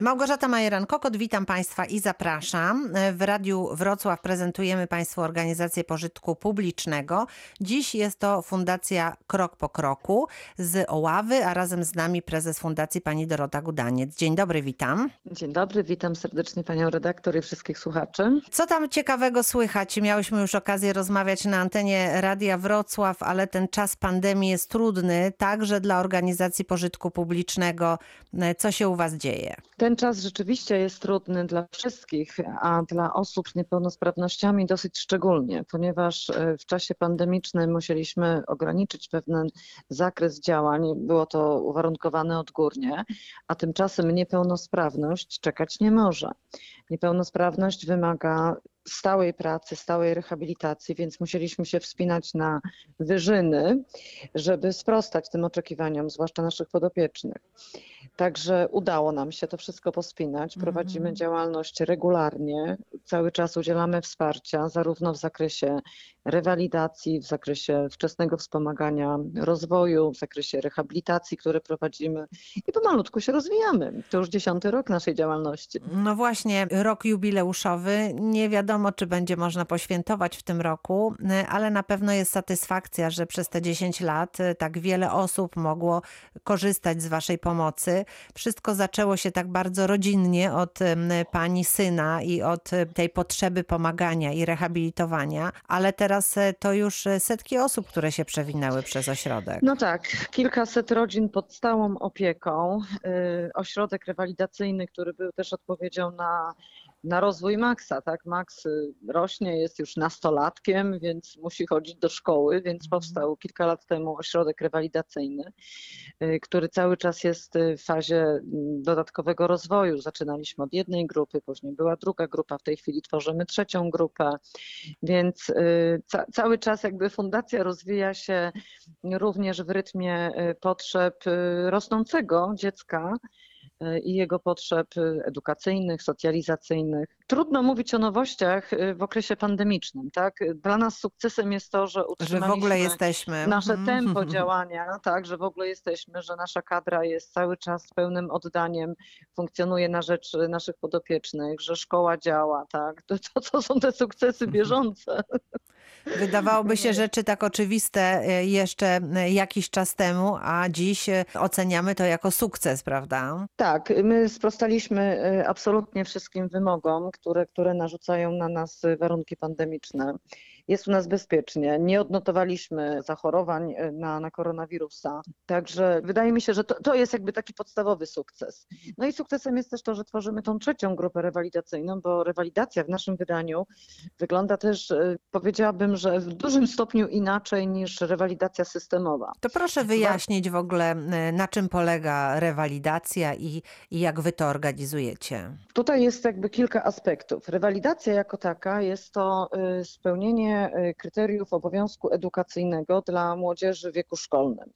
Małgorzata Majeran-Kokot, witam Państwa i zapraszam. W Radiu Wrocław prezentujemy Państwu organizację pożytku publicznego. Dziś jest to Fundacja Krok po Kroku z Oławy, a razem z nami prezes Fundacji pani Dorota Gudaniec. Dzień dobry, witam. Dzień dobry, witam serdecznie panią redaktor i wszystkich słuchaczy. Co tam ciekawego słychać? Miałyśmy już okazję rozmawiać na antenie Radia Wrocław, ale ten czas pandemii jest trudny, także dla organizacji pożytku publicznego. Co się u Was dzieje? Ten czas rzeczywiście jest trudny dla wszystkich, a dla osób z niepełnosprawnościami dosyć szczególnie, ponieważ e, w czasie pandemicznym musieliśmy ograniczyć pewien zakres działań. Było to uwarunkowane odgórnie, a tymczasem niepełnosprawność czekać nie może. Niepełnosprawność wymaga stałej pracy, stałej rehabilitacji, więc musieliśmy się wspinać na wyżyny, żeby sprostać tym oczekiwaniom, zwłaszcza naszych podopiecznych. Także udało nam się to wszystko pospinać. Prowadzimy mm. działalność regularnie, cały czas udzielamy wsparcia, zarówno w zakresie rewalidacji, w zakresie wczesnego wspomagania rozwoju, w zakresie rehabilitacji, które prowadzimy i pomalutku się rozwijamy. To już dziesiąty rok naszej działalności. No właśnie, rok jubileuszowy. Nie wiadomo, czy będzie można poświętować w tym roku, ale na pewno jest satysfakcja, że przez te 10 lat tak wiele osób mogło korzystać z Waszej pomocy. Wszystko zaczęło się tak bardzo rodzinnie od Pani syna i od tej potrzeby pomagania i rehabilitowania, ale teraz e, to już e, setki osób, które się przewinęły przez ośrodek. No tak, kilkaset rodzin pod stałą opieką. Y, ośrodek rewalidacyjny, który był też odpowiedzią na na rozwój Maxa, tak? Max y, rośnie, jest już nastolatkiem, więc musi chodzić do szkoły, więc mhm. powstał kilka lat temu ośrodek rewalidacyjny, y, który cały czas jest y, w fazie mm, dodatkowego rozwoju. Zaczynaliśmy od jednej grupy, później była druga grupa, w tej chwili tworzymy trzecią grupę, więc ca cały czas jakby fundacja rozwija się również w rytmie potrzeb rosnącego dziecka, i jego potrzeb edukacyjnych, socjalizacyjnych. Trudno mówić o nowościach y, w okresie pandemicznym. Tak? Dla nas sukcesem jest to, że utrzymaliśmy że w ogóle jesteśmy. nasze mhm. tempo działania, tak, że w ogóle jesteśmy, że nasza kadra jest cały czas pełnym oddaniem, funkcjonuje na rzecz naszych podopiecznych, że szkoła działa. Tak? To, to, to są te sukcesy mhm. bieżące. Wydawałoby się rzeczy tak oczywiste y, jeszcze y, jakiś czas temu, a dziś oceniamy to jako sukces, prawda? Tak, my sprostaliśmy absolutnie wszystkim wymogom, które, które narzucają na nas warunki pandemiczne. Jest u nas bezpiecznie. Nie odnotowaliśmy zachorowań e, na, na koronawirusa. Także wydaje mi się, że to, to jest jakby taki podstawowy sukces. No i sukcesem jest też to, że tworzymy tą trzecią grupę rewalidacyjną, bo rewalidacja w naszym wydaniu wygląda też, e, powiedziałabym, że w dużym stopniu inaczej niż rewalidacja systemowa. To proszę wyjaśnić w ogóle, e, na czym polega rewalidacja i, i jak wy to organizujecie. Tutaj jest jakby kilka aspektów. Rewalidacja jako taka jest to spełnienie Y, kryteriów obowiązku edukacyjnego dla młodzieży w wieku szkolnym.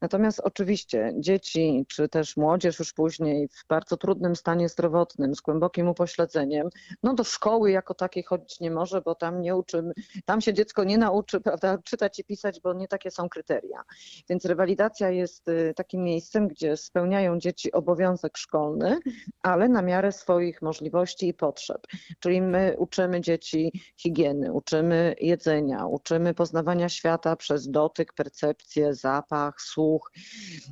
Natomiast oczywiście dzieci, czy też młodzież już później w bardzo trudnym stanie zdrowotnym, z głębokim upośledzeniem, no do szkoły jako takiej chodzić nie może, bo tam nie uczy, tam się dziecko nie nauczy prawda, czytać i pisać, bo nie takie są kryteria. Więc rewalidacja jest y, takim miejscem, gdzie spełniają dzieci obowiązek szkolny, ale na miarę swoich możliwości i potrzeb. Czyli my uczymy dzieci higieny, uczymy jedzenia, uczymy poznawania świata przez dotyk, percepcję, zapach, słuch.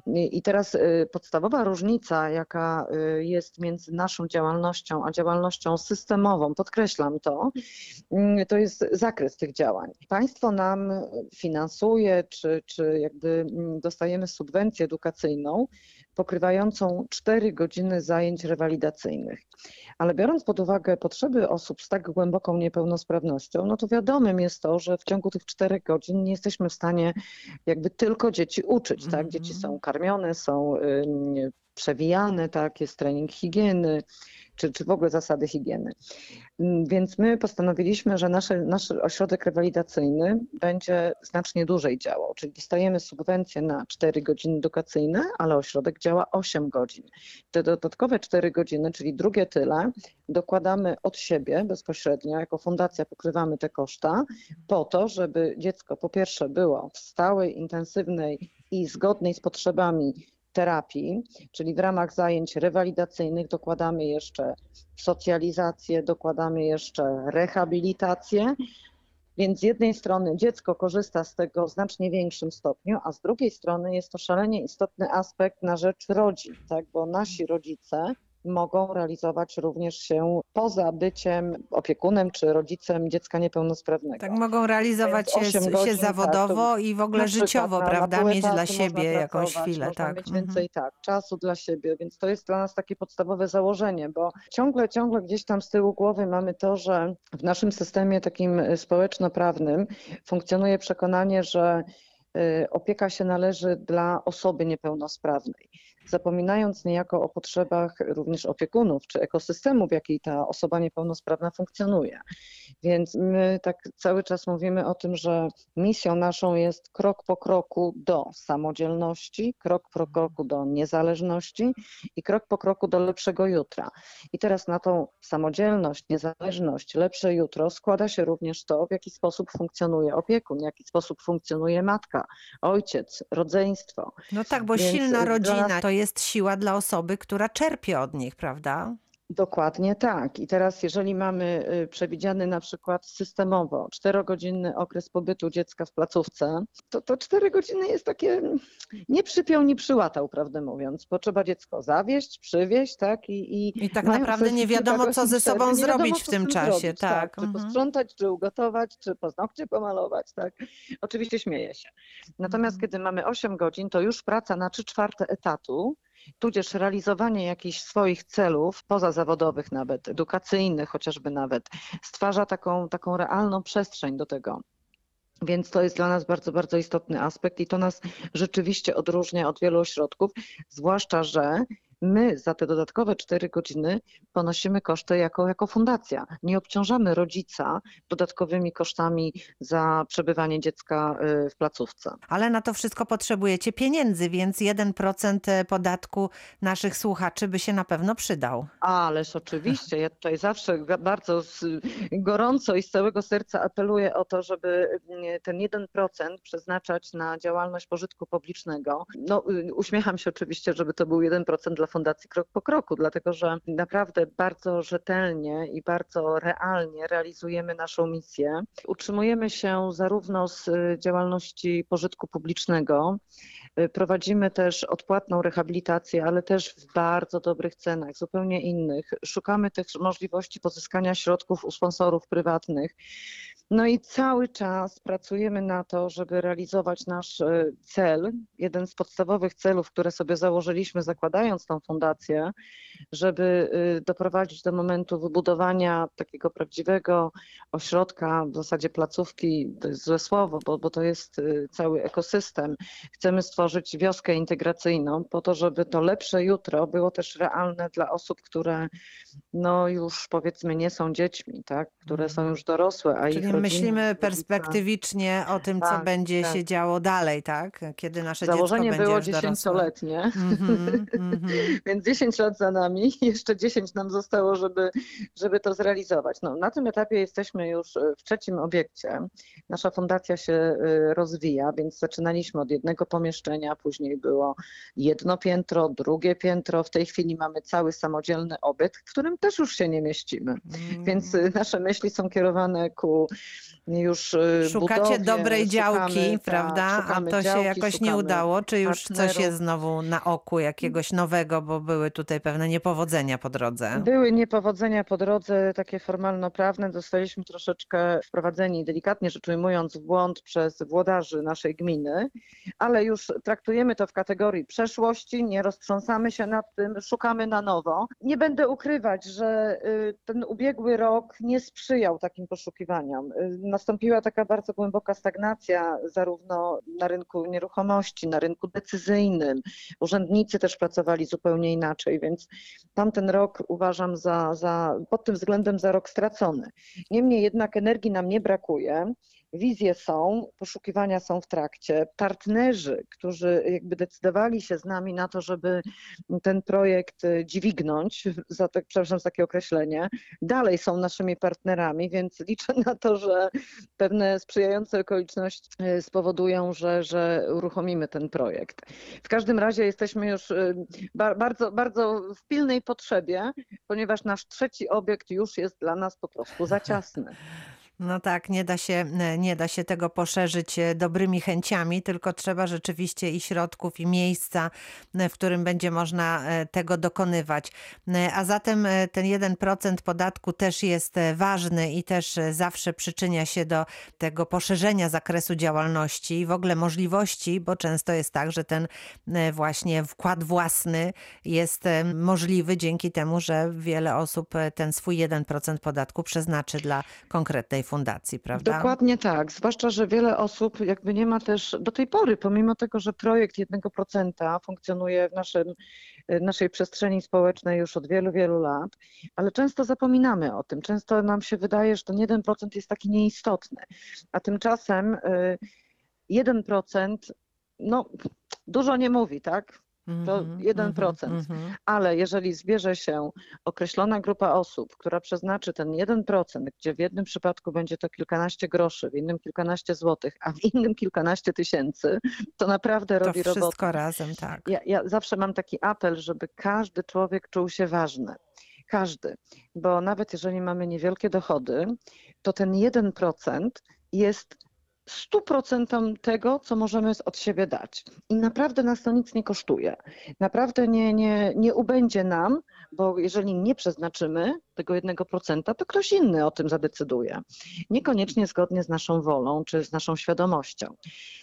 I teraz y, podstawowa różnica, jaka y, jest między naszą działalnością a działalnością systemową, podkreślam to, y, to jest zakres tych działań. Państwo nam finansuje, czy, czy jakby mm, dostajemy subwencję edukacyjną pokrywającą 4 godziny zajęć rewalidacyjnych. Ale biorąc pod uwagę potrzeby osób z tak głęboką niepełnosprawnością, no to wiadomym jest to, że w ciągu tych 4 godzin nie jesteśmy w stanie jakby tylko dzieci uczyć. Tak? Dzieci są mhm. karmione, są przewijane, tak? jest trening higieny, czy, czy w ogóle zasady higieny. Mm, więc my postanowiliśmy, że nasz, nasz ośrodek rewalidacyjny będzie znacznie dłużej działał, czyli dostajemy subwencję na 4 godziny edukacyjne, ale ośrodek działa 8 godzin. Te dodatkowe 4 godziny, czyli drugie tyle, dokładamy od siebie bezpośrednio, jako fundacja pokrywamy te koszta, po to, żeby dziecko po pierwsze było w stałej, intensywnej i zgodnej z potrzebami terapii, czyli w ramach zajęć rewalidacyjnych dokładamy jeszcze socjalizację, dokładamy jeszcze rehabilitację. Więc z jednej strony dziecko korzysta z tego w znacznie większym stopniu, a z drugiej strony jest to szalenie istotny aspekt na rzecz rodzin, tak? bo nasi rodzice mogą realizować również się poza byciem opiekunem czy rodzicem dziecka niepełnosprawnego. Tak mogą realizować się, osiem się godzin, tak, zawodowo i w ogóle Na życiowo, na- na prawda? pół Mieć dla siebie jakąś chwilę. Tak. mieć Mhm. więcej tak, czasu dla siebie, więc to jest dla nas takie podstawowe założenie, bo ciągle, ciągle gdzieś tam z tyłu głowy mamy to, że w naszym systemie takim y, społeczno-prawnym funkcjonuje przekonanie, że y, opieka się należy dla osoby niepełnosprawnej, zapominając niejako o potrzebach również opiekunów czy ekosystemu, w jakiej ta osoba niepełnosprawna funkcjonuje. Więc my tak cały czas mówimy o tym, że misją naszą jest krok po kroku do samodzielności, krok po kroku do niezależności i krok po kroku do lepszego jutra. I teraz na tą samodzielność, niezależność, lepsze jutro składa się również to, w jaki sposób funkcjonuje opiekun, w jaki sposób funkcjonuje matka, ojciec, rodzeństwo. No tak, bo Więc, silna rodzina to jest siła dla osoby, która czerpie od nich, prawda? Dokładnie tak. I teraz, jeżeli mamy y, przewidziany na przykład systemowo czterogodzinny okres pobytu dziecka w placówce, to to cztery godziny jest takie mm, nie przypiął, nie przyłatał, prawdę mówiąc, bo trzeba dziecko zawieźć, przywieźć, tak? I, i, I tak naprawdę nie wiadomo, co ze sobą przerwy, nie wiadomo, zrobić w tym czasie, zrobić, tak, Czy mhm. posprzątać, czy ugotować, czy paznokcie pomalować, tak? Oczywiście śmieję się. Natomiast Mhm. kiedy mamy 8 godzin, to już praca na 3 czwarte etatu, tudzież realizowanie jakichś swoich celów pozazawodowych nawet, edukacyjnych chociażby nawet, stwarza taką, taką realną przestrzeń do tego. Więc to jest dla nas bardzo, bardzo istotny aspekt i to nas rzeczywiście odróżnia od wielu ośrodków, zwłaszcza, że my za te dodatkowe 4 godziny ponosimy koszty jako, jako fundacja. Nie obciążamy rodzica dodatkowymi kosztami za przebywanie dziecka y, w placówce. Ale na to wszystko potrzebujecie pieniędzy, więc 1% podatku naszych słuchaczy by się na pewno przydał. Ależ oczywiście, ja tutaj zawsze bardzo gorąco i z całego serca apeluję o to, żeby mm, ten 1% przeznaczać na działalność pożytku publicznego. No, y, uśmiecham się oczywiście, żeby to był 1% dla Fundacji Krok po Kroku, dlatego że naprawdę bardzo rzetelnie i bardzo realnie realizujemy naszą misję. Utrzymujemy się zarówno z y, działalności pożytku publicznego, y, Prowadzimy też odpłatną rehabilitację, ale też w bardzo dobrych cenach, zupełnie innych. Szukamy tych możliwości pozyskania środków u sponsorów prywatnych. No i cały czas pracujemy na to, żeby realizować nasz e, cel, jeden z podstawowych celów, które sobie założyliśmy zakładając tą fundację, żeby y, doprowadzić do momentu wybudowania takiego prawdziwego ośrodka, w zasadzie placówki, to jest złe słowo, bo, bo to jest y, cały ekosystem. Chcemy stworzyć wioskę integracyjną po to, żeby to lepsze jutro było też realne dla osób, które no już powiedzmy nie są dziećmi, tak? które są już dorosłe, a ich Czyli rodziny, myślimy perspektywicznie o tym, co Tak, będzie tak. się działo dalej, tak? Kiedy nasze Założenie dziecko będzie było dziesięcioletnie. Mhm, mhm. Więc 10 lat za nami, jeszcze 10 nam zostało, żeby, żeby to zrealizować. No, na tym etapie jesteśmy już e, w trzecim obiekcie. Nasza fundacja się e, rozwija, więc zaczynaliśmy od jednego pomieszczenia, później było jedno piętro, drugie piętro. W tej chwili mamy cały samodzielny obiekt, w którym też już się nie mieścimy. Więc e, nasze myśli są kierowane ku już e, Szukacie budowie, dobrej działki, szukamy, tak, prawda? A szukamy to się działki, jakoś nie udało? Czy już coś partnerów. jest znowu na oku jakiegoś nowego, bo były tutaj pewne niepowodzenia po drodze? Były niepowodzenia po drodze, takie formalno-prawne. Zostaliśmy troszeczkę wprowadzeni, delikatnie rzecz ujmując, w błąd przez włodarzy naszej gminy, ale już traktujemy to w kategorii przeszłości, nie roztrząsamy się nad tym, szukamy na nowo. Nie będę ukrywać, że y, ten ubiegły rok nie sprzyjał takim poszukiwaniom. Nastąpiła taka bardzo głęboka stagnacja zarówno na rynku nieruchomości, na rynku decyzyjnym. Urzędnicy też pracowali zupełnie inaczej, więc tamten rok uważam za, za pod tym względem za rok stracony. Niemniej jednak energii nam nie brakuje. Wizje są, poszukiwania są w trakcie. Partnerzy, którzy jakby decydowali się z nami na to, żeby ten projekt y, dźwignąć, za tak, przepraszam za takie określenie, dalej są naszymi partnerami, więc liczę na to, że pewne sprzyjające okoliczności y, spowodują, że, że uruchomimy ten projekt. W każdym razie jesteśmy już ba- bardzo, bardzo w pilnej potrzebie, ponieważ nasz trzeci obiekt już jest dla nas po prostu za ciasny. No tak, nie da się, e, nie da się tego poszerzyć e, dobrymi chęciami, tylko trzeba rzeczywiście i środków, i miejsca, e, w którym będzie można tego dokonywać. A zatem ten 1% podatku też jest ważny i też zawsze przyczynia się do tego poszerzenia zakresu działalności i w ogóle możliwości, bo często jest tak, że ten właśnie wkład własny jest możliwy dzięki temu, że wiele osób ten swój 1% podatku przeznaczy dla konkretnej fundacji, prawda? Dokładnie tak, zwłaszcza, że wiele osób jakby nie ma też do tej pory, pomimo tego, że projekt 1% funkcjonuje w naszym, naszej przestrzeni społecznej już od wielu, wielu lat, ale często zapominamy o tym. Często nam się wydaje, że ten 1% jest taki nieistotny, a tymczasem y, 1% no dużo nie mówi, tak? To Mhm, 1%. mhm, mhm. Ale jeżeli zbierze się określona grupa osób, która przeznaczy ten 1%, gdzie w jednym przypadku będzie to kilkanaście groszy, w innym kilkanaście złotych, a w innym kilkanaście tysięcy, to naprawdę To robi robotę. wszystko razem, tak. Ja, ja zawsze mam taki apel, żeby każdy człowiek czuł się ważny. Każdy. Bo nawet jeżeli mamy niewielkie dochody, to ten 1% jest 100% tego, co możemy od siebie dać. I naprawdę nas to nic nie kosztuje. Naprawdę nie, nie, nie ubędzie nam, bo jeżeli nie przeznaczymy tego 1%, to ktoś inny o tym zadecyduje. Niekoniecznie zgodnie z naszą wolą czy z naszą świadomością.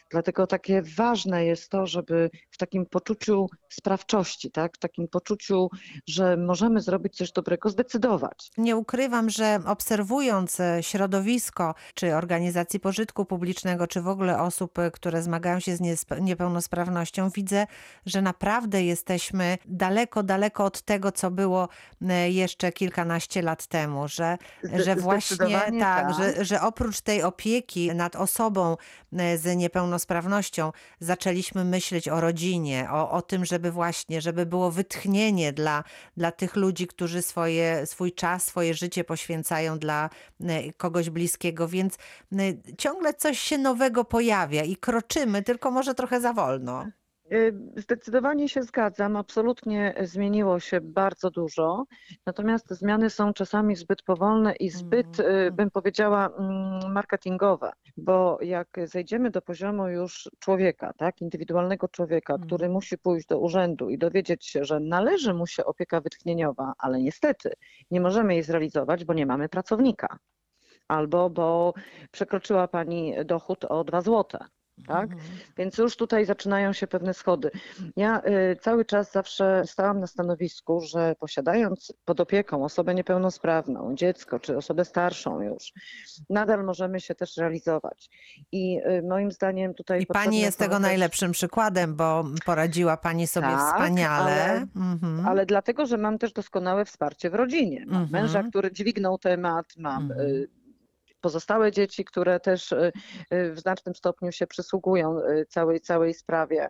Dlatego takie ważne jest to, żeby w takim poczuciu sprawczości, tak? w takim poczuciu, że możemy zrobić coś dobrego, zdecydować. Nie ukrywam, że obserwując e, środowisko, czy organizacji pożytku publicznego, czy w ogóle osób, e, które zmagają się z niepełnosprawnością, widzę, że naprawdę jesteśmy daleko, daleko od tego, co było e, jeszcze kilkanaście lat temu, że, że właśnie tak, tak. Że, że oprócz tej opieki nad osobą e, z niepełnosprawnością zaczęliśmy myśleć o rodzinie, o, o tym, żeby właśnie, żeby było wytchnienie dla, dla tych ludzi, którzy swoje, swój czas, swoje życie poświęcają dla e, kogoś bliskiego, więc e, ciągle coś się nowego pojawia i kroczymy, tylko może trochę za wolno. Y, Zdecydowanie się zgadzam. Absolutnie zmieniło się bardzo dużo. Natomiast zmiany są czasami zbyt powolne i zbyt, y, Mhm. bym powiedziała, mm, marketingowe. Bo jak zejdziemy do poziomu już człowieka, tak, indywidualnego człowieka, Mhm. który musi pójść do urzędu i dowiedzieć się, że należy mu się opieka wytchnieniowa, ale niestety nie możemy jej zrealizować, bo nie mamy pracownika. Albo bo przekroczyła pani dochód o 2 złote. Tak? Mhm. Więc już tutaj zaczynają się pewne schody. Ja y, cały czas zawsze stałam na stanowisku, że posiadając pod opieką osobę niepełnosprawną, dziecko czy osobę starszą już, nadal możemy się też realizować. I y, moim zdaniem tutaj. I pani jest tego też- najlepszym przykładem, bo poradziła pani sobie Tak, wspaniale. ale- Mhm. Ale dlatego, że mam też doskonałe wsparcie w rodzinie. Mam Mhm. męża, który dźwignął temat, mam Mhm. y, pozostałe dzieci, które też y, y, w znacznym stopniu się przysługują y, całej, całej sprawie.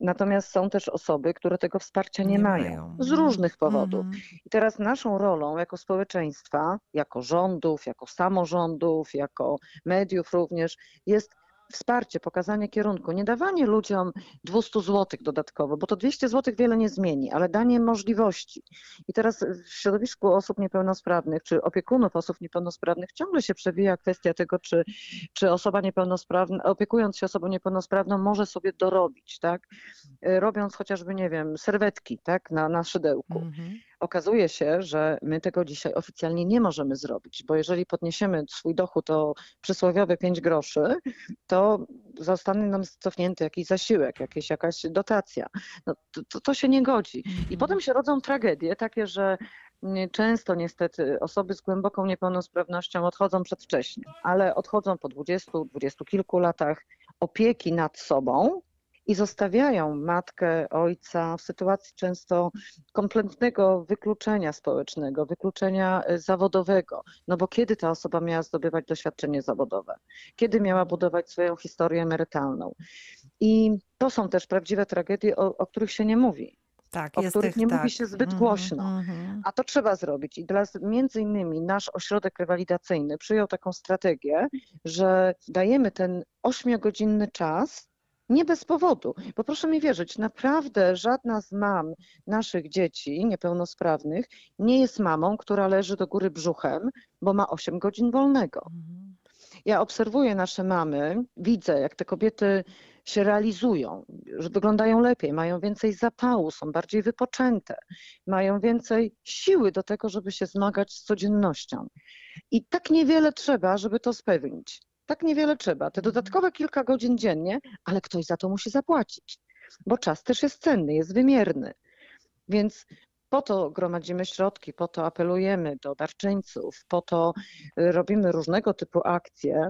Natomiast są też osoby, które tego wsparcia nie, Nie mają, z różnych powodów. Mhm. I teraz naszą rolą jako społeczeństwa, jako rządów, jako samorządów, jako mediów również jest wsparcie, pokazanie kierunku, nie dawanie ludziom 200 zł dodatkowo, bo to 200 zł wiele nie zmieni, ale danie możliwości. I teraz w środowisku osób niepełnosprawnych, czy opiekunów osób niepełnosprawnych ciągle się przewija kwestia tego, czy, czy osoba niepełnosprawna, opiekując się osobą niepełnosprawną, może sobie dorobić, tak? Robiąc chociażby, nie wiem, serwetki, tak, na, na szydełku. Mhm. Okazuje się, że my tego dzisiaj oficjalnie nie możemy zrobić, bo jeżeli podniesiemy swój dochód o przysłowiowe 5 groszy, to zostanie nam cofnięty jakiś zasiłek, jakieś, jakaś dotacja. No, to, to, to się nie godzi. I Mhm. potem się rodzą tragedie, takie, że mm, często niestety osoby z głęboką niepełnosprawnością odchodzą przedwcześnie, ale odchodzą po 20, 20 kilku latach opieki nad sobą i zostawiają matkę, ojca w sytuacji często kompletnego wykluczenia społecznego, wykluczenia y, zawodowego. No bo kiedy ta osoba miała zdobywać doświadczenie zawodowe? Kiedy miała budować swoją historię emerytalną? I to są też prawdziwe tragedie, o, o których się nie mówi. Tak, o których tych, nie mówi tak. się zbyt Mhm, głośno. mhm. A to trzeba zrobić. I dla, między innymi nasz ośrodek rewalidacyjny przyjął taką strategię, że dajemy ten ośmiogodzinny czas nie bez powodu. Bo proszę mi wierzyć, naprawdę żadna z mam naszych dzieci niepełnosprawnych nie jest mamą, która leży do góry brzuchem, bo ma 8 godzin wolnego. Mhm. Ja obserwuję nasze mamy, widzę, jak te kobiety się realizują, że wyglądają lepiej, mają więcej zapału, są bardziej wypoczęte, mają więcej siły do tego, żeby się zmagać z codziennością. I tak niewiele trzeba, żeby to spełnić. Tak niewiele trzeba. Te dodatkowe kilka godzin dziennie, ale ktoś za to musi zapłacić, bo czas też jest cenny, jest wymierny. Więc po to gromadzimy środki, po to apelujemy do darczyńców, po to y, robimy różnego typu akcje,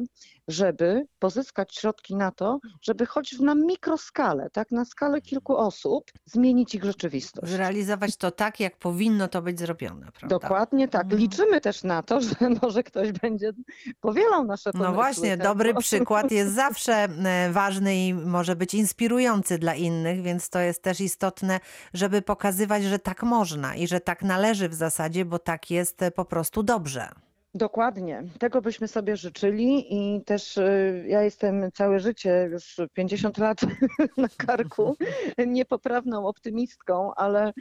żeby pozyskać środki na to, żeby choć na mikroskalę, tak, na skalę kilku osób, zmienić ich rzeczywistość. Zrealizować to tak, jak powinno to być zrobione, prawda? Dokładnie tak. Mhm. Liczymy też na to, że może ktoś będzie powielał nasze pomysły. No właśnie, tak, dobry przykład jest zawsze e, ważny i może być inspirujący dla innych, więc to jest też istotne, żeby pokazywać, że tak można i że tak należy w zasadzie, bo tak jest e, po prostu dobrze. Dokładnie. Tego byśmy sobie życzyli i też y, ja jestem całe życie, już 50 lat na karku, niepoprawną optymistką, ale,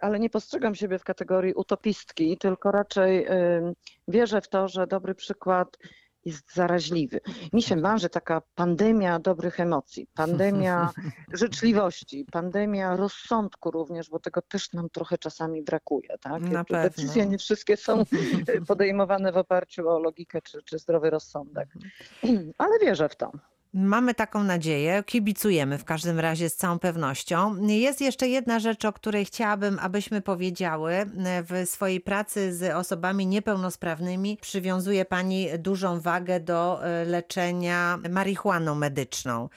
ale nie postrzegam siebie w kategorii utopistki, tylko raczej y, wierzę w to, że dobry przykład jest zaraźliwy. Mi się marzy taka pandemia dobrych emocji, pandemia życzliwości, pandemia rozsądku również, bo tego też nam trochę czasami brakuje. Tak? Na pewno. Decyzje nie wszystkie są podejmowane w oparciu o logikę czy, czy zdrowy rozsądek. Ale wierzę w to. Mamy taką nadzieję, kibicujemy w każdym razie z całą pewnością. Jest jeszcze jedna rzecz, o której chciałabym, abyśmy powiedziały. W swojej pracy z osobami niepełnosprawnymi przywiązuje Pani dużą wagę do e, leczenia marihuaną medyczną.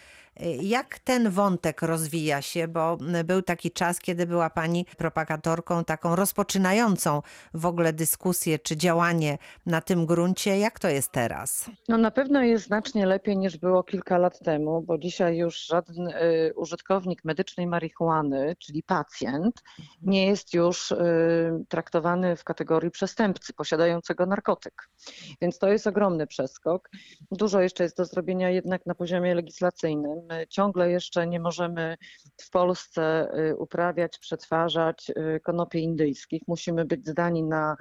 Jak ten wątek rozwija się, bo był taki czas, kiedy była Pani propagatorką taką rozpoczynającą w ogóle dyskusję czy działanie na tym gruncie. Jak to jest teraz? No na pewno jest znacznie lepiej niż było kilka lat temu, bo dzisiaj już żaden y, użytkownik medycznej marihuany, czyli pacjent, nie jest już y, traktowany w kategorii przestępcy posiadającego narkotyk. Więc to jest ogromny przeskok. Dużo jeszcze jest do zrobienia jednak na poziomie legislacyjnym. My ciągle jeszcze nie możemy w Polsce y, uprawiać, przetwarzać y, konopi indyjskich. Musimy być zdani na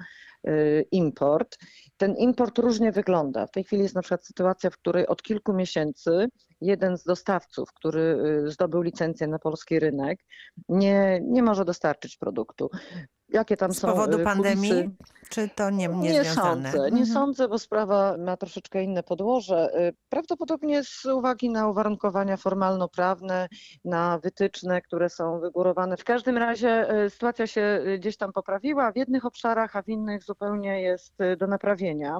y, import. Ten import różnie wygląda. W tej chwili jest na przykład sytuacja, w której od kilku miesięcy jeden z dostawców, który zdobył licencję na polski rynek, nie, nie może dostarczyć produktu. Jakie tam Z są powodu y, pandemii? kulisy? Czy to nie, nie, Nie związane? sądzę, nie Mhm. sądzę, bo sprawa ma troszeczkę inne podłoże. Y, Prawdopodobnie z uwagi na uwarunkowania formalno-prawne, na wytyczne, które są wygórowane. W każdym razie y, sytuacja się gdzieś tam poprawiła w jednych obszarach, a w innych zupełnie jest do naprawienia.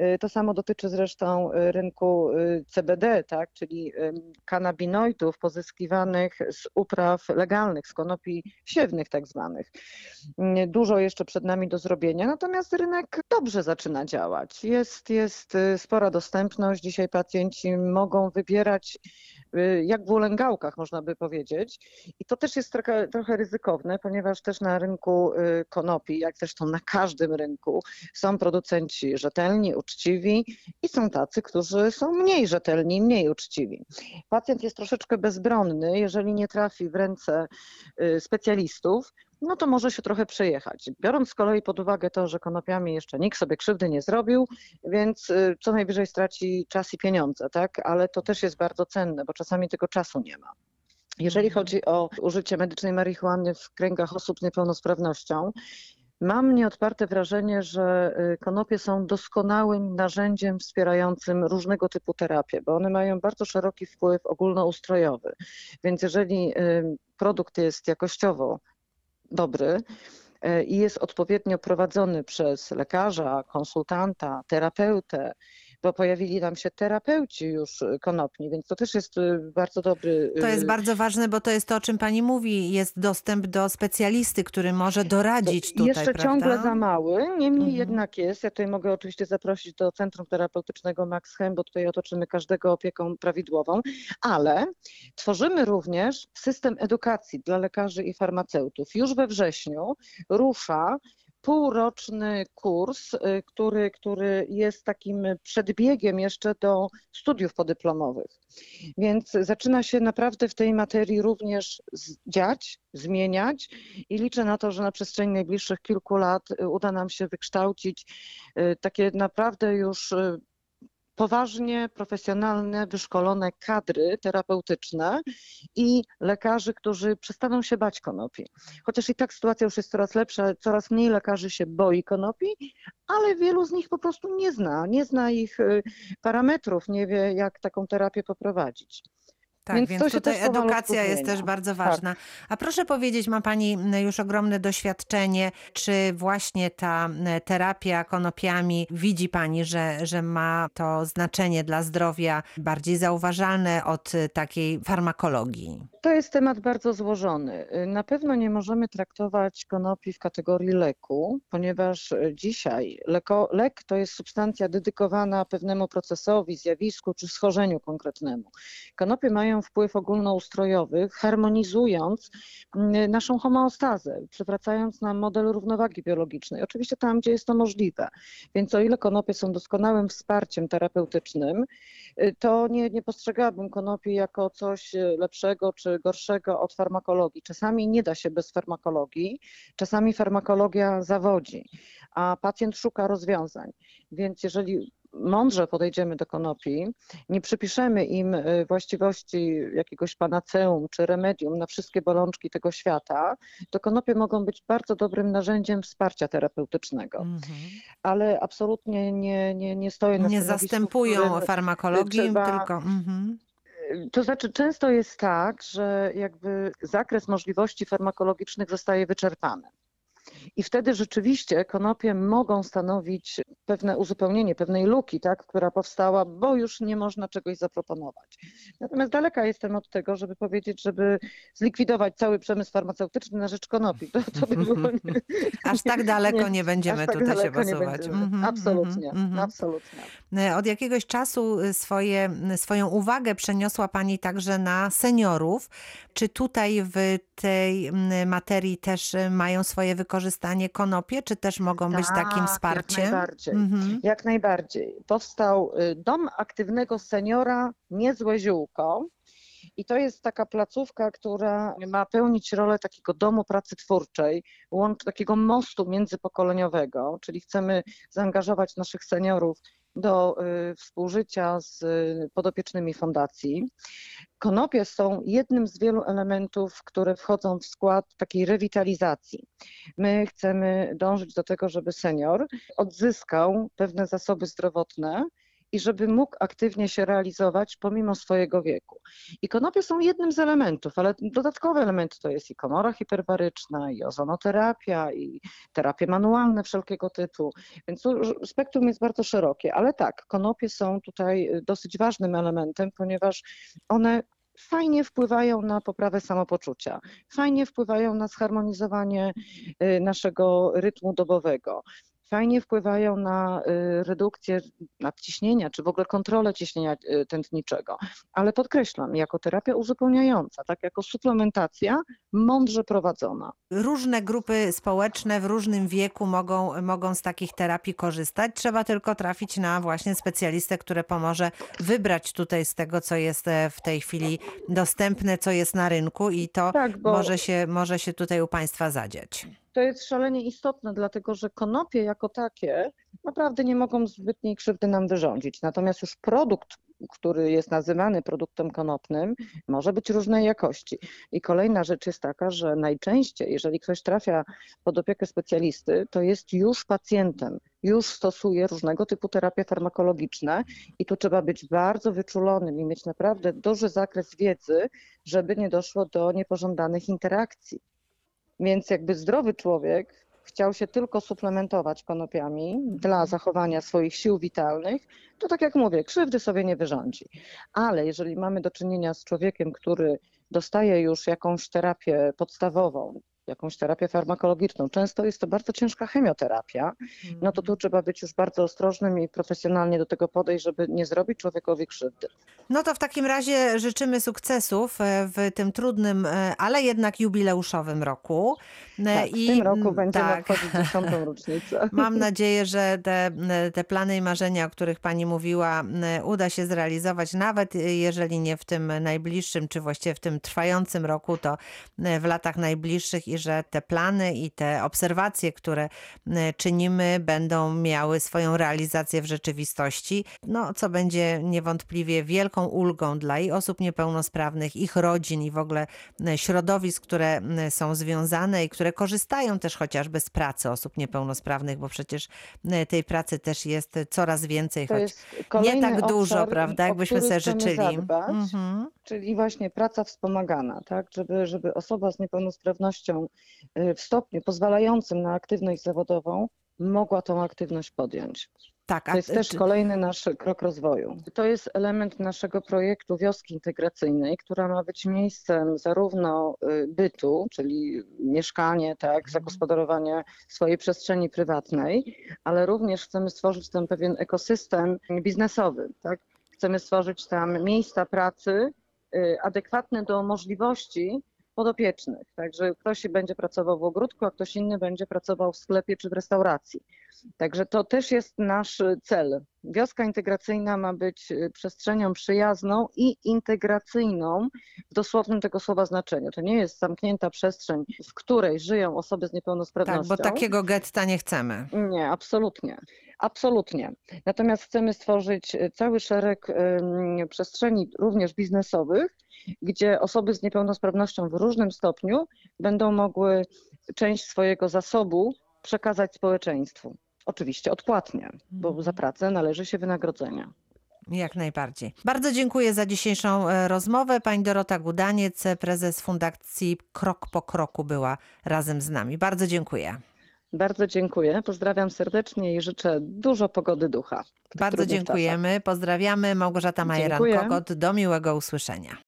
Y, To samo dotyczy zresztą y, rynku y, CBD, tak, czyli kanabinoidów pozyskiwanych z upraw legalnych, z konopi siewnych tak zwanych. Dużo jeszcze przed nami do zrobienia, natomiast rynek dobrze zaczyna działać. Jest, jest spora dostępność. Dzisiaj pacjenci mogą wybierać jak w ulęgałkach, można by powiedzieć. I to też jest trochę, trochę ryzykowne, ponieważ też na rynku y, konopi, jak zresztą na każdym rynku, są producenci rzetelni, uczciwi i są tacy, którzy są mniej rzetelni mniej uczciwi. Pacjent jest troszeczkę bezbronny, jeżeli nie trafi w ręce y, specjalistów, no to może się trochę przejechać. Biorąc z kolei pod uwagę to, że konopiami jeszcze nikt sobie krzywdy nie zrobił, więc y, co najwyżej straci czas i pieniądze, tak? Ale to też jest bardzo cenne, bo czasami tego czasu nie ma. Jeżeli chodzi o użycie medycznej marihuany w kręgach osób z niepełnosprawnością, mam nieodparte wrażenie, że y, konopie są doskonałym narzędziem wspierającym różnego typu terapię, bo one mają bardzo szeroki wpływ ogólnoustrojowy. Więc jeżeli y, produkt jest jakościowo dobry e, i jest odpowiednio prowadzony przez lekarza, konsultanta, terapeutę, bo pojawili nam się terapeuci już y, konopni, więc to też jest y, bardzo dobry. To jest y, bardzo ważne, bo to jest to, o czym pani mówi. Jest dostęp do specjalisty, który może doradzić tutaj, Jeszcze prawda? ciągle za mały, niemniej Mhm. jednak jest. Ja tutaj mogę oczywiście zaprosić do Centrum Terapeutycznego Max Chem, bo tutaj otoczymy każdego opieką prawidłową, ale tworzymy również system edukacji dla lekarzy i farmaceutów. Już we wrześniu rusza półroczny kurs, y, który, który jest takim przedbiegiem jeszcze do studiów podyplomowych. Więc zaczyna się naprawdę w tej materii również dziać, zmieniać i liczę na to, że na przestrzeni najbliższych kilku lat uda nam się wykształcić y, takie naprawdę już y, poważnie, profesjonalne, wyszkolone kadry terapeutyczne i lekarzy, którzy przestaną się bać konopi. Chociaż i tak sytuacja już jest coraz lepsza, coraz mniej lekarzy się boi konopi, ale wielu z nich po prostu nie zna, nie zna ich y, parametrów, nie wie jak taką terapię poprowadzić. Tak, Więc więc, tutaj edukacja jest też bardzo Tak. ważna. A proszę powiedzieć, ma Pani już ogromne doświadczenie, czy właśnie ta terapia konopiami, widzi Pani, że, że ma to znaczenie dla zdrowia bardziej zauważalne od y, takiej farmakologii? To jest temat bardzo złożony. Y, Na pewno nie możemy traktować konopi w kategorii leku, ponieważ y, dzisiaj leko, lek to jest substancja dedykowana pewnemu procesowi, zjawisku czy schorzeniu konkretnemu. Konopie mają wpływ ogólnoustrojowy, harmonizując mm, naszą homeostazę, przywracając nam model równowagi biologicznej. Oczywiście tam, gdzie jest to możliwe. Więc o ile konopie są doskonałym wsparciem terapeutycznym, y, to nie, nie postrzegałabym konopi jako coś y, lepszego czy gorszego od farmakologii. Czasami nie da się bez farmakologii, czasami farmakologia zawodzi, a pacjent szuka rozwiązań. Więc jeżeli mądrze podejdziemy do konopi, nie przypiszemy im y, właściwości jakiegoś panaceum czy remedium na wszystkie bolączki tego świata, to konopie mogą być bardzo dobrym narzędziem wsparcia terapeutycznego. Mhm. Ale absolutnie nie, nie, nie stoję na Nie zastępują farmakologii, tylko... Mhm. To znaczy, często jest tak, że jakby zakres możliwości farmakologicznych zostaje wyczerpany. I wtedy rzeczywiście konopie mogą stanowić pewne uzupełnienie pewnej luki, tak, która powstała, bo już nie można czegoś zaproponować. Natomiast daleka jestem od tego, żeby powiedzieć, żeby zlikwidować cały przemysł farmaceutyczny na rzecz konopi. To, to by było nie, Aż tak daleko nie, nie, będziemy tak tutaj się będziemy. Mhm, Absolutnie, mhm, mhm. absolutnie. E, Od jakiegoś czasu y, swoje, swoją uwagę przeniosła Pani także na seniorów. Czy tutaj w tej materii też mają swoje wykorzystanie konopie, czy też mogą być takim Tak, wsparciem? Jak najbardziej. Mhm. Jak najbardziej. Powstał y, Dom Aktywnego Seniora Niezłe Ziółko. I to jest taka placówka, która ma pełnić rolę takiego domu pracy twórczej, łącz takiego mostu międzypokoleniowego, czyli chcemy zaangażować naszych seniorów do y, współżycia z y, podopiecznymi fundacji. Konopie są jednym z wielu elementów, które wchodzą w skład takiej rewitalizacji. My chcemy dążyć do tego, żeby senior odzyskał pewne zasoby zdrowotne i żeby mógł aktywnie się realizować pomimo swojego wieku. I konopie są jednym z elementów, ale dodatkowe elementy to jest i komora hiperbaryczna, i ozonoterapia, i terapie manualne wszelkiego typu. Więc spektrum jest bardzo szerokie, ale tak, konopie są tutaj dosyć ważnym elementem, ponieważ one fajnie wpływają na poprawę samopoczucia, fajnie wpływają na zharmonizowanie y, naszego rytmu dobowego. Fajnie wpływają na y, redukcję nadciśnienia, czy w ogóle kontrolę ciśnienia y, tętniczego. Ale podkreślam, jako terapia uzupełniająca, tak jako suplementacja, mądrze prowadzona. Różne grupy społeczne w różnym wieku mogą, mogą z takich terapii korzystać. Trzeba tylko trafić na właśnie specjalistę, który pomoże wybrać tutaj z tego, co jest e, w tej chwili dostępne, co jest na rynku i to Tak, bo może się, może się tutaj u Państwa zadziać. To jest szalenie istotne, dlatego że konopie jako takie naprawdę nie mogą zbytniej krzywdy nam wyrządzić. Natomiast już produkt, który jest nazywany produktem konopnym, może być różnej jakości. I kolejna rzecz jest taka, że najczęściej, jeżeli ktoś trafia pod opiekę specjalisty, to jest już pacjentem, już stosuje różnego typu terapie farmakologiczne i tu trzeba być bardzo wyczulonym i mieć naprawdę duży zakres wiedzy, żeby nie doszło do niepożądanych interakcji. Więc jakby zdrowy człowiek chciał się tylko suplementować konopiami dla zachowania swoich sił witalnych, to tak jak mówię, krzywdy sobie nie wyrządzi. Ale jeżeli mamy do czynienia z człowiekiem, który dostaje już jakąś terapię podstawową, jakąś terapię farmakologiczną, często jest to bardzo ciężka chemioterapia, no to tu trzeba być już bardzo ostrożnym i profesjonalnie do tego podejść, żeby nie zrobić człowiekowi krzywdy. No to w takim razie życzymy sukcesów e, w tym trudnym, e, ale jednak jubileuszowym roku. E, Tak, w tym roku będziemy obchodzić dziesiątą rocznicę. Mam nadzieję, że te, te plany i marzenia, o których Pani mówiła, uda się zrealizować, nawet jeżeli nie w tym najbliższym, czy właściwie w tym trwającym roku, to w latach najbliższych i że te plany i te obserwacje, które czynimy, będą miały swoją realizację w rzeczywistości, no co będzie niewątpliwie wielką ulgą dla i osób niepełnosprawnych, ich rodzin i w ogóle środowisk, które są związane i które korzystają też chociażby z pracy osób niepełnosprawnych, bo przecież tej pracy też jest coraz więcej, To choć nie tak dużo, obszar, prawda, jakbyśmy sobie życzyli. Zadbać, Mhm. Czyli właśnie praca wspomagana, tak? żeby, żeby osoba z niepełnosprawnością y, w stopniu pozwalającym na aktywność zawodową mogła tą aktywność podjąć. Tak, To jest też kolejny nasz krok rozwoju. To jest element naszego projektu wioski integracyjnej, która ma być miejscem zarówno y, bytu, czyli mieszkanie, tak, zagospodarowanie swojej przestrzeni prywatnej, ale również chcemy stworzyć tam pewien ekosystem biznesowy. Tak? Chcemy stworzyć tam miejsca pracy y, adekwatne do możliwości podopiecznych. Także ktoś będzie pracował w ogródku, a ktoś inny będzie pracował w sklepie czy w restauracji. Także to też jest nasz y, cel. Wioska integracyjna ma być y, przestrzenią przyjazną i integracyjną w dosłownym tego słowa znaczeniu. To nie jest zamknięta przestrzeń, w której żyją osoby z tak, niepełnosprawnością. bo takiego getta nie chcemy. Nie, absolutnie. Absolutnie. Natomiast chcemy stworzyć y, cały szereg przestrzeni, również biznesowych, gdzie osoby z niepełnosprawnością w różnym stopniu będą mogły część swojego zasobu przekazać społeczeństwu. Oczywiście odpłatnie, bo za pracę należy się wynagrodzenie. Jak najbardziej. Bardzo dziękuję za dzisiejszą e, rozmowę. Pani Dorota Gudaniec, prezes Fundacji Krok po Kroku była razem z nami. Bardzo dziękuję. Bardzo dziękuję, pozdrawiam serdecznie i życzę dużo pogody ducha. Bardzo trudnych czasach. dziękujemy. Pozdrawiamy. Małgorzata Dziękuję. Majeran-Kokot. Do miłego usłyszenia.